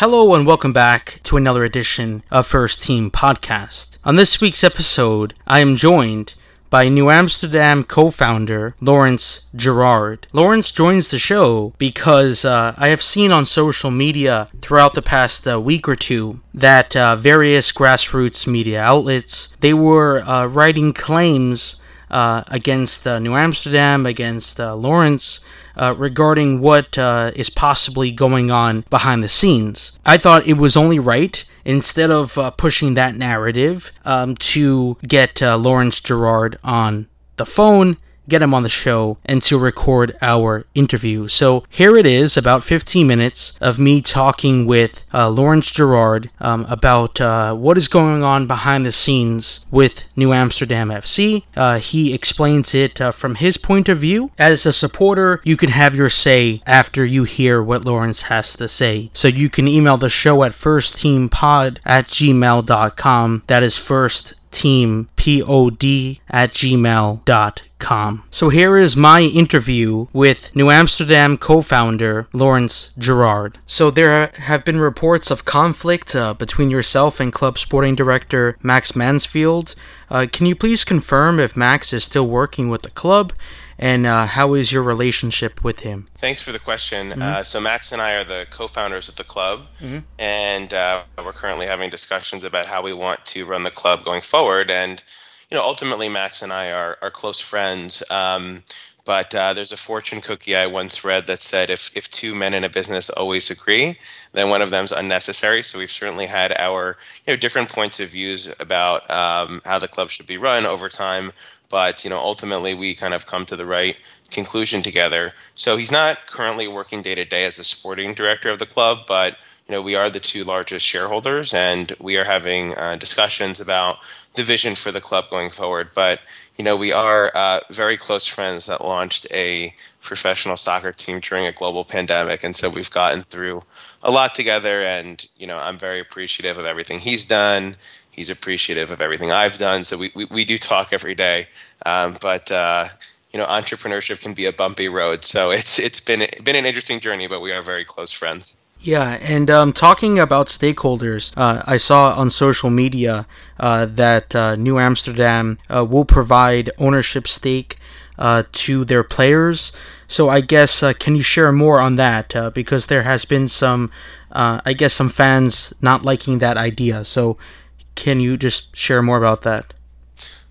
Hello and welcome back to another edition of First Team Podcast. On this week's episode, I am joined by New Amsterdam co founder Laurence Girard. Laurence joins the show because uh, I have seen on social media throughout the past uh, week or two that uh, various grassroots media outlets they were uh, writing claims uh, against uh, New Amsterdam, against Laurence, uh, regarding what uh, is possibly going on behind the scenes. I thought it was only right instead of uh, pushing that narrative um, to get uh, Laurence Girard on the phone get him on the show and to record our interview. So here it is, about 15 minutes of me talking with uh, Laurence Girard um, about uh, what is going on behind the scenes with New Amsterdam FC. Uh, he explains it uh, from his point of view. As a supporter, you can have your say after you hear what Laurence has to say. So you can email the show at firstteampod at gmail.com. That is first team pod at gmail.com. So here is my interview with New Amsterdam co-founder Laurence Girard. So there have been reports of conflict uh, between yourself and club sporting director Max Mansfield. Uh, can you please confirm if Max is still working with the club and uh, how is your relationship with him? Thanks for the question. Mm-hmm. Uh, so Max and I are the co-founders of the club, mm-hmm. and uh, we're currently having discussions about how we want to run the club going forward. And you know, ultimately, Max and I are are close friends. Um, but uh, there's a fortune cookie I once read that said if, if two men in a business always agree, then one of them's unnecessary. So we've certainly had our you know different points of views about um, how the club should be run over time. But you know ultimately we kind of come to the right conclusion together. So he's not currently working day to day as the sporting director of the club, but you know we are the two largest shareholders, and we are having uh, discussions about the vision for the club going forward. But you know, we are uh, very close friends that launched a professional soccer team during a global pandemic, and so we've gotten through a lot together. And you know, I'm very appreciative of everything he's done. He's appreciative of everything I've done. So we we, we do talk every day, um, but. Uh, you know, entrepreneurship can be a bumpy road, so it's it's been been an interesting journey, but we are very close friends. Yeah, and um, talking about stakeholders, uh, I saw on social media uh, that uh, New Amsterdam uh, will provide ownership stake uh, to their players. So I guess uh, can you share more on that? because there has been some, I guess, some fans not liking that idea. So can you just share more about that?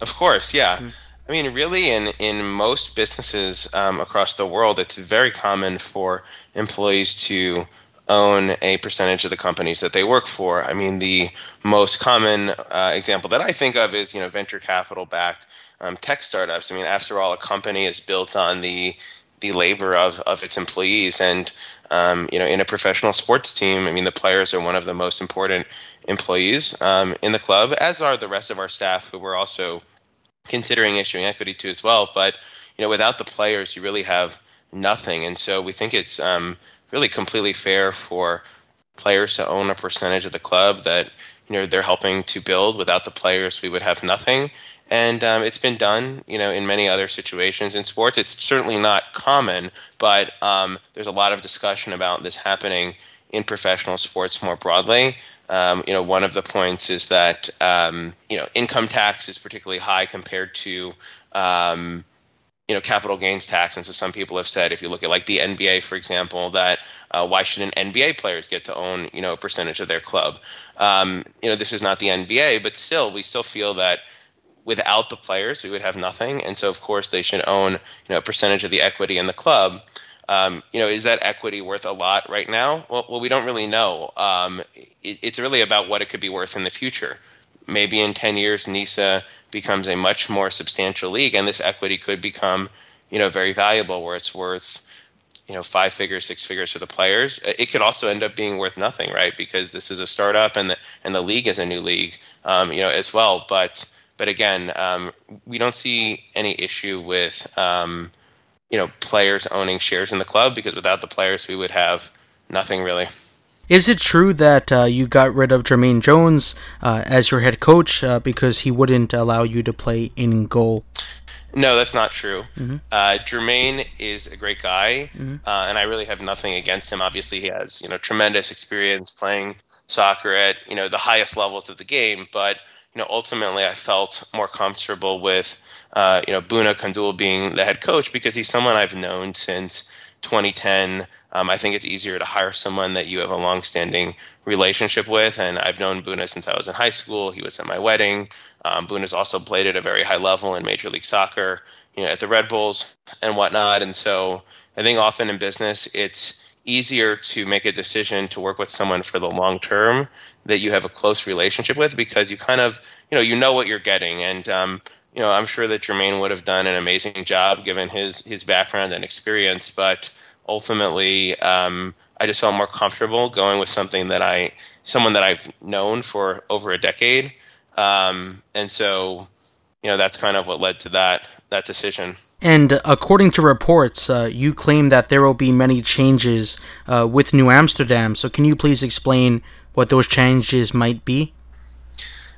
Of course, yeah. Mm-hmm. I mean, really, in in most businesses um, across the world, it's very common for employees to own a percentage of the companies that they work for. I mean, the most common uh, example that I think of is you know venture capital backed um, tech startups. I mean, after all, a company is built on the the labor of, of its employees, and um, you know, in a professional sports team, I mean, the players are one of the most important employees um, in the club, as are the rest of our staff, who we're also considering issuing equity to as well. But you know, without the players, you really have nothing, and so we think it's um, really completely fair for players to own a percentage of the club that you know they're helping to build. Without the players, we would have nothing. And um, it's been done, you know, in many other situations in sports. It's certainly not common, but um, there's a lot of discussion about this happening in professional sports more broadly. Um, you know, one of the points is that um, you know income tax is particularly high compared to um, you know capital gains tax. And so some people have said if you look at like the nba for example that uh, why shouldn't nba players get to own you know a percentage of their club? Um, you know this is not the nba but still we still feel that without the players we would have nothing. And so of course they should own you know a percentage of the equity in the club. Um, you know, is that equity worth a lot right now? Well, well we don't really know. Um, it, it's really about what it could be worth in the future maybe in 10 years NISA becomes a much more substantial league and this equity could become you know very valuable where it's worth you know five figures six figures for the players. It could also end up being worth nothing right? Because this is a startup and the and the league is a new league um, you know as well. But but again um, we don't see any issue with um, you know players owning shares in the club because without the players we would have nothing really is it true that uh, you got rid of Jermaine Jones uh, as your head coach uh, because he wouldn't allow you to play in goal? No, that's not true. Mm-hmm. Uh, Jermaine is a great guy, mm-hmm. uh, and I really have nothing against him. Obviously, he has you know tremendous experience playing soccer at you know the highest levels of the game. But you know ultimately, I felt more comfortable with uh, you know Bouna Coundoul being the head coach because he's someone I've known since 2010. Um, I think it's easier to hire someone that you have a long-standing relationship with, and I've known Bouna since I was in high school. He was at my wedding. Um, Bouna's also played at a very high level in Major League Soccer, you know, at the Red Bulls and whatnot. And so I think often in business, it's easier to make a decision to work with someone for the long term that you have a close relationship with because you kind of, you know, you know what you're getting. And um, you know, I'm sure that Jermaine would have done an amazing job given his his background and experience, but ultimately, um, I just felt more comfortable going with something that I, someone that I've known for over a decade, um, and so, you know, that's kind of what led to that that decision. And according to reports, uh, you claim that there will be many changes uh, with New Amsterdam. So, can you please explain what those changes might be?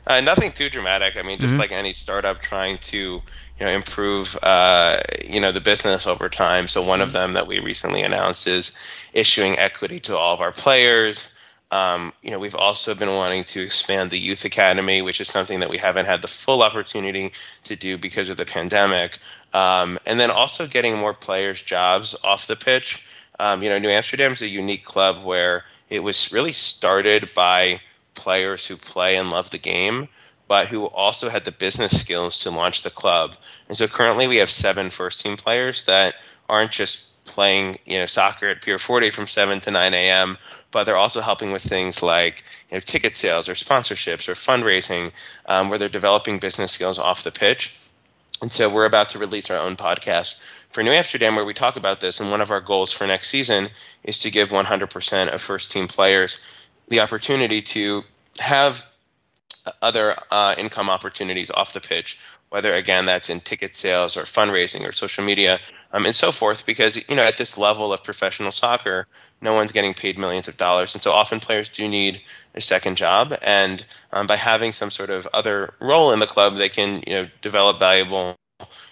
Uh, nothing too dramatic. I mean, just mm-hmm. like any startup trying to, you know, improve, uh, you know, the business over time. So one mm-hmm. of them that we recently announced is issuing equity to all of our players. Um, you know, we've also been wanting to expand the youth academy, which is something that we haven't had the full opportunity to do because of the pandemic. Um, and then also getting more players jobs off the pitch. Um, you know, New Amsterdam is a unique club where it was really started by players who play and love the game, but who also had the business skills to launch the club. And so currently we have seven first team players that aren't just playing, you know, soccer at Pier 40 from 7 to 9 a.m., but they're also helping with things like you know, ticket sales or sponsorships or fundraising, um, where they're developing business skills off the pitch. And so we're about to release our own podcast for New Amsterdam where we talk about this. And one of our goals for next season is to give 100% of first team players the opportunity to have other uh, income opportunities off the pitch, whether again that's in ticket sales or fundraising or social media um, and so forth. Because you know at this level of professional soccer, no one's getting paid millions of dollars, and so often players do need a second job. And um, by having some sort of other role in the club, they can you know develop valuable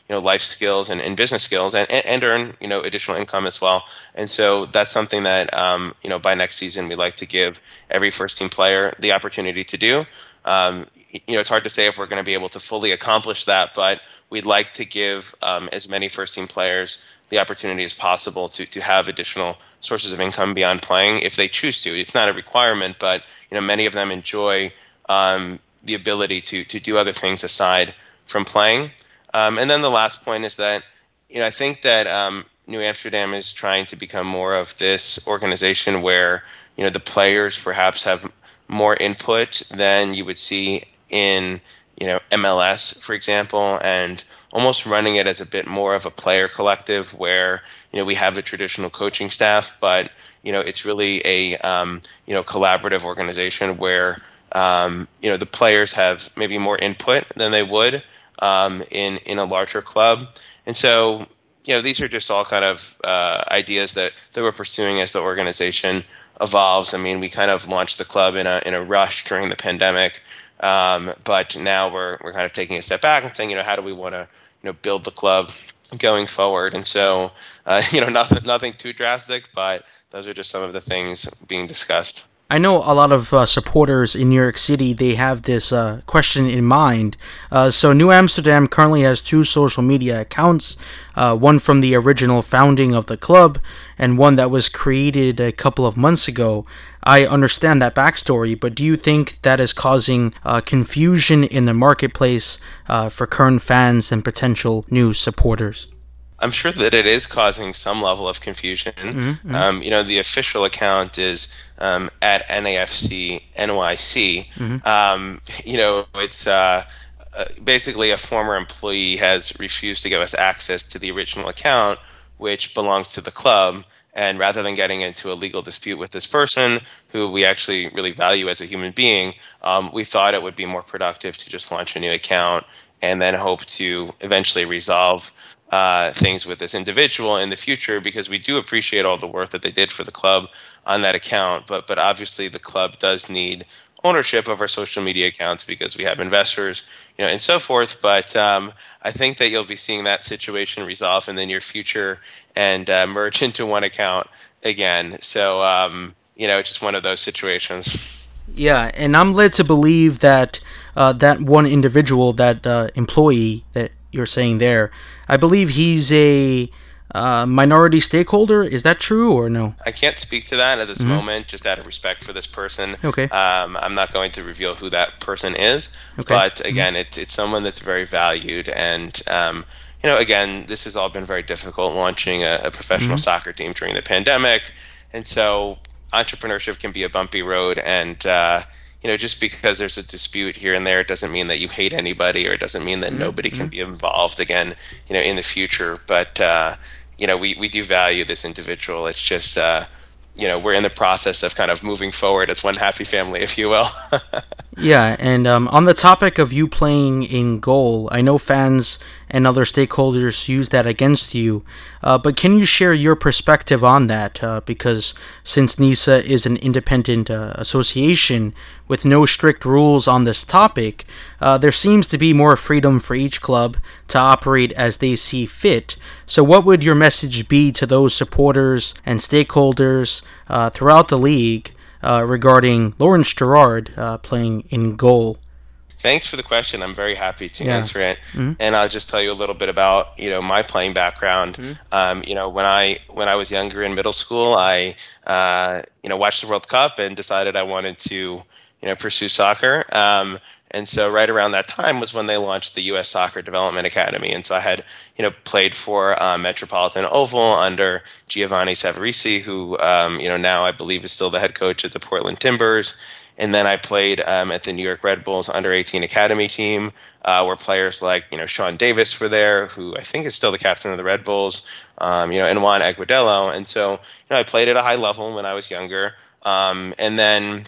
you know life skills and, and business skills and, and earn you know additional income as well. And so that's something that um, you know by next season we'd like to give every first team player the opportunity to do. Um, you know it's hard to say if we're going to be able to fully accomplish that but we'd like to give um, as many first team players the opportunity as possible to, to have additional sources of income beyond playing if they choose to. It's not a requirement but you know many of them enjoy um, the ability to to do other things aside from playing um, and then the last point is that you know I think that um, New Amsterdam is trying to become more of this organization where you know the players perhaps have more input than you would see in you know MLS, for example, and almost running it as a bit more of a player collective where you know we have the traditional coaching staff, but you know it's really a um, you know collaborative organization where um, you know the players have maybe more input than they would um, in in a larger club. And so, you know, these are just all kind of uh, ideas that that we're pursuing as the organization evolves. I mean, we kind of launched the club in a in a rush during the pandemic, um, but now we're we're kind of taking a step back and saying, you know, how do we want to you know build the club going forward? And so, uh, you know, nothing nothing too drastic, but those are just some of the things being discussed. I know a lot of uh, supporters in New York City, they have this uh, question in mind. Uh, so, New Amsterdam currently has two social media accounts uh, one from the original founding of the club, and one that was created a couple of months ago. I understand that backstory, but do you think that is causing uh, confusion in the marketplace uh, for current fans and potential new supporters? I'm sure that it is causing some level of confusion. Mm-hmm, mm-hmm. Um, you know, the official account is um, at NAFC NYC. Mm-hmm. Um, you know, it's uh, uh, basically a former employee has refused to give us access to the original account, which belongs to the club. And rather than getting into a legal dispute with this person, who we actually really value as a human being, um, we thought it would be more productive to just launch a new account and then hope to eventually resolve uh, things with this individual in the future because we do appreciate all the work that they did for the club on that account. But but obviously the club does need ownership of our social media accounts because we have investors, you know, and so forth. But um, I think that you'll be seeing that situation resolve in the near future and uh, merge into one account again. So um, you know, it's just one of those situations. Yeah, and I'm led to believe that uh, that one individual, that uh, employee that you're saying there, I believe he's a uh, minority stakeholder. Is that true or no? I can't speak to that at this mm-hmm. moment, just out of respect for this person. Okay. Um, I'm not going to reveal who that person is. Okay. But mm-hmm. again, mm-hmm. it's it's someone that's very valued, and um, you know, again, this has all been very difficult launching a, a professional mm-hmm. soccer team during the pandemic, and so entrepreneurship can be a bumpy road, and uh, you know, just because there's a dispute here and there, it doesn't mean that you hate anybody, or it doesn't mean that mm-hmm. nobody can mm-hmm. be involved again, you know, in the future. But uh, you know, we we do value this individual. It's just uh, you know we're in the process of kind of moving forward as one happy family, if you will. yeah, and um, on the topic of you playing in goal, I know fans and other stakeholders use that against you, uh, but can you share your perspective on that? Uh, because since NISA is an independent uh, association with no strict rules on this topic, uh, there seems to be more freedom for each club to operate as they see fit. So, what would your message be to those supporters and stakeholders uh, throughout the league uh, regarding Laurence Girard playing in goal? Thanks for the question. I'm very happy to yeah. answer it, mm-hmm. and I'll just tell you a little bit about you know my playing background. Mm-hmm. Um, you know, when I when I was younger in middle school, I uh, you know watched the World Cup and decided I wanted to you know pursue soccer. Um, and so right around that time was when they launched the U.S. Soccer Development Academy. And so I had, you know, played for um, Metropolitan Oval under Giovanni Savarese, who, um, you know, now I believe is still the head coach at the Portland Timbers. And then I played um, at the New York Red Bulls under 18 Academy team, uh, where players like, you know, Sean Davis were there, who I think is still the captain of the Red Bulls, um, you know, and Juan Agudelo. And so, you know, I played at a high level when I was younger. Um, and then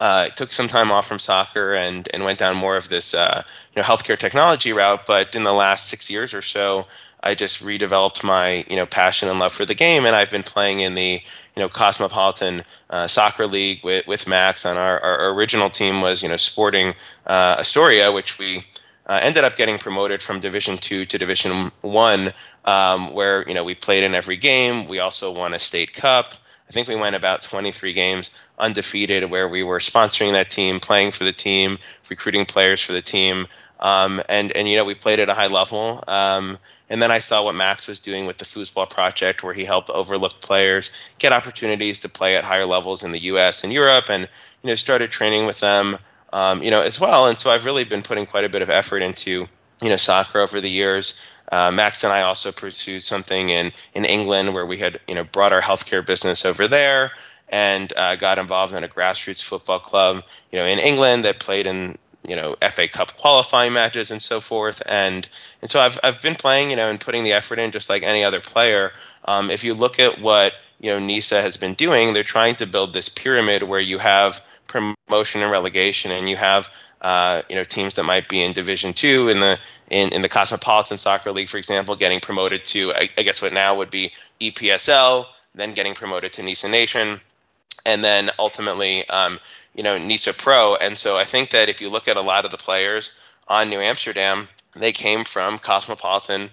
uh, took some time off from soccer and, and went down more of this uh, you know healthcare technology route. But in the last six years or so, I just redeveloped my you know passion and love for the game, and I've been playing in the you know Cosmopolitan uh, Soccer League with, with Max. On our, our original team was you know Sporting uh, Astoria, which we uh, ended up getting promoted from Division Two to Division One, um, where you know we played in every game. We also won a state cup. I think we went about 23 games undefeated, where we were sponsoring that team, playing for the team, recruiting players for the team, um, and and you know we played at a high level. Um, and then I saw what Max was doing with the Foosball Project, where he helped overlooked players get opportunities to play at higher levels in the U.S. and Europe, and you know started training with them, um, you know as well. And so I've really been putting quite a bit of effort into you know soccer over the years. Uh, Max and I also pursued something in in England where we had you know brought our healthcare business over there and uh, got involved in a grassroots football club you know in England that played in you know FA Cup qualifying matches and so forth and and so I've I've been playing you know and putting the effort in just like any other player. Um, if you look at what you know NISA has been doing, they're trying to build this pyramid where you have promotion and relegation and you have uh, you know teams that might be in Division Two in the in, in the Cosmopolitan Soccer League, for example, getting promoted to I, I guess what now would be EPSL, then getting promoted to NISA Nation, and then ultimately um, you know NISA Pro. And so I think that if you look at a lot of the players on New Amsterdam, they came from Cosmopolitan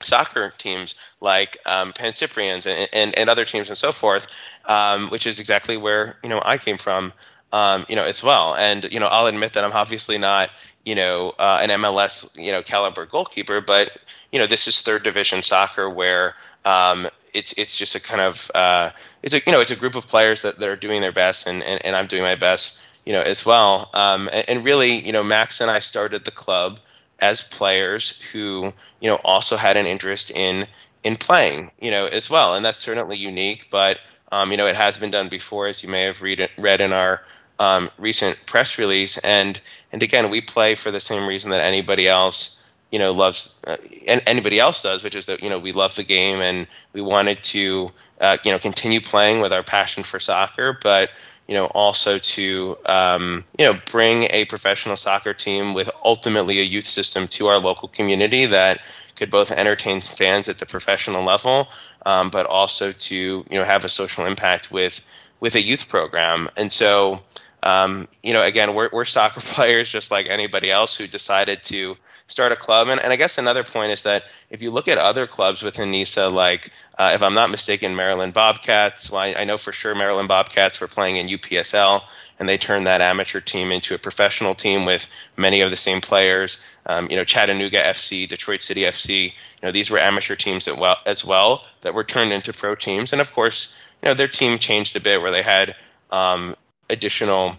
soccer teams like um, Pan Cyprians and, and, and, other teams and so forth, um, which is exactly where you know I came from um, you know, as well. And you know, I'll admit that I'm obviously not, you know, uh, an MLS, you know, caliber goalkeeper, but you know, this is third division soccer where um, it's it's just a kind of uh, it's a you know it's a group of players that, that are doing their best, and, and, and I'm doing my best, you know, as well. Um, and, and really, you know, Max and I started the club as players who you know also had an interest in in playing, you know, as well, and that's certainly unique, but. Um, you know, it has been done before, as you may have read read in our um, recent press release. And and again, we play for the same reason that anybody else you know loves uh, and anybody else does, which is that you know we love the game and we wanted to uh, you know continue playing with our passion for soccer, but you know also to um, you know bring a professional soccer team with ultimately a youth system to our local community that could both entertain fans at the professional level, um, but also to you know have a social impact with with a youth program. And so um, you know, again, we're, we're soccer players just like anybody else who decided to start a club. And, and I guess another point is that if you look at other clubs within NISA, like uh, if I'm not mistaken, Maryland Bobcats, well, I, I, know for sure Maryland Bobcats were playing in UPSL, and they turned that amateur team into a professional team with many of the same players. Um, you know, Chattanooga FC, Detroit City FC, you know, these were amateur teams as well, as well that were turned into pro teams. And of course, you know, their team changed a bit where they had um, additional,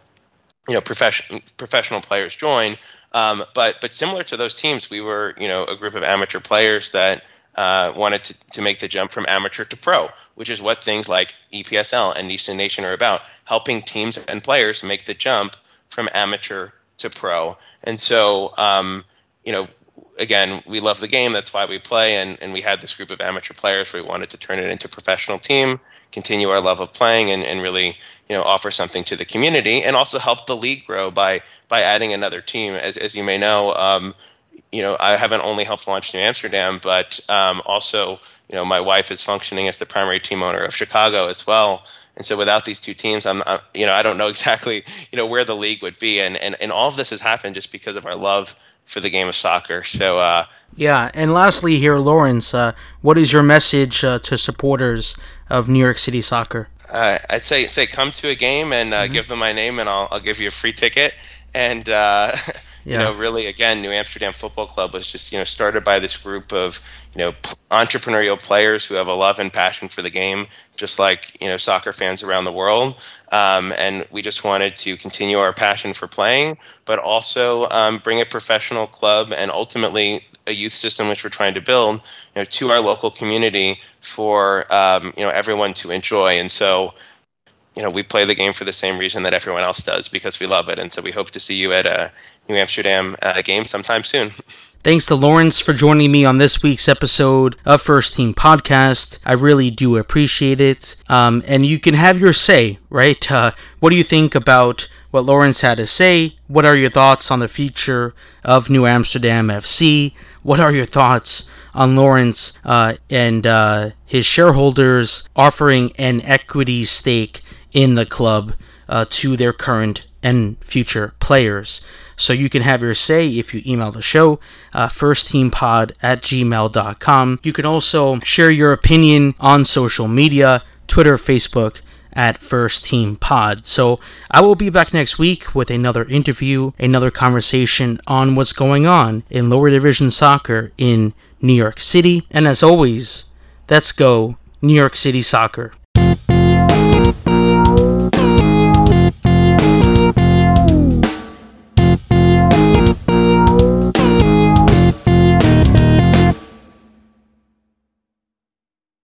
you know, professional professional players join. Um, but but similar to those teams, we were you know a group of amateur players that uh, wanted to, to make the jump from amateur to pro, which is what things like EPSL and NISA Nation are about, helping teams and players make the jump from amateur to pro. And so, um, you know, again, we love the game. That's why we play. And, and we had this group of amateur players. We wanted to turn it into a professional team, continue our love of playing, and, and really, you know, offer something to the community, and also help the league grow by by adding another team. As as you may know, um, you know, I haven't only helped launch New Amsterdam, but um, also, you know, my wife is functioning as the primary team owner of Chicago as well. And so without these two teams, I'm, I'm, you know, I don't know exactly, you know, where the league would be. And, and, and all of this has happened just because of our love for the game of soccer. So, uh, yeah. And lastly, here, Laurence, uh, what is your message uh, to supporters of New York City soccer? Uh, I'd say say come to a game and uh, mm-hmm. give them my name, and I'll I'll give you a free ticket. And uh, yeah. you know, really, again, New Amsterdam Football Club was just you know started by this group of you know p- entrepreneurial players who have a love and passion for the game, just like you know soccer fans around the world. Um, and we just wanted to continue our passion for playing, but also um, bring a professional club and ultimately a youth system which we're trying to build you know, to our local community for um, you know everyone to enjoy. And so you know, we play the game for the same reason that everyone else does because we love it. And so we hope to see you at a New Amsterdam uh, game sometime soon. Thanks to Laurence for joining me on this week's episode of First Team Podcast. I really do appreciate it. Um, and you can have your say, right? Uh, what do you think about what Laurence had to say? What are your thoughts on the future of New Amsterdam FC? What are your thoughts on Laurence uh, and uh, his shareholders offering an equity stake in the club uh, to their current and future players. So you can have your say if you email the show, uh, firstteampod at gmail.com. You can also share your opinion on social media, Twitter, Facebook, at First Team Pod. So I will be back next week with another interview, another conversation on what's going on in lower division soccer in New York City. And as always, let's go New York City soccer.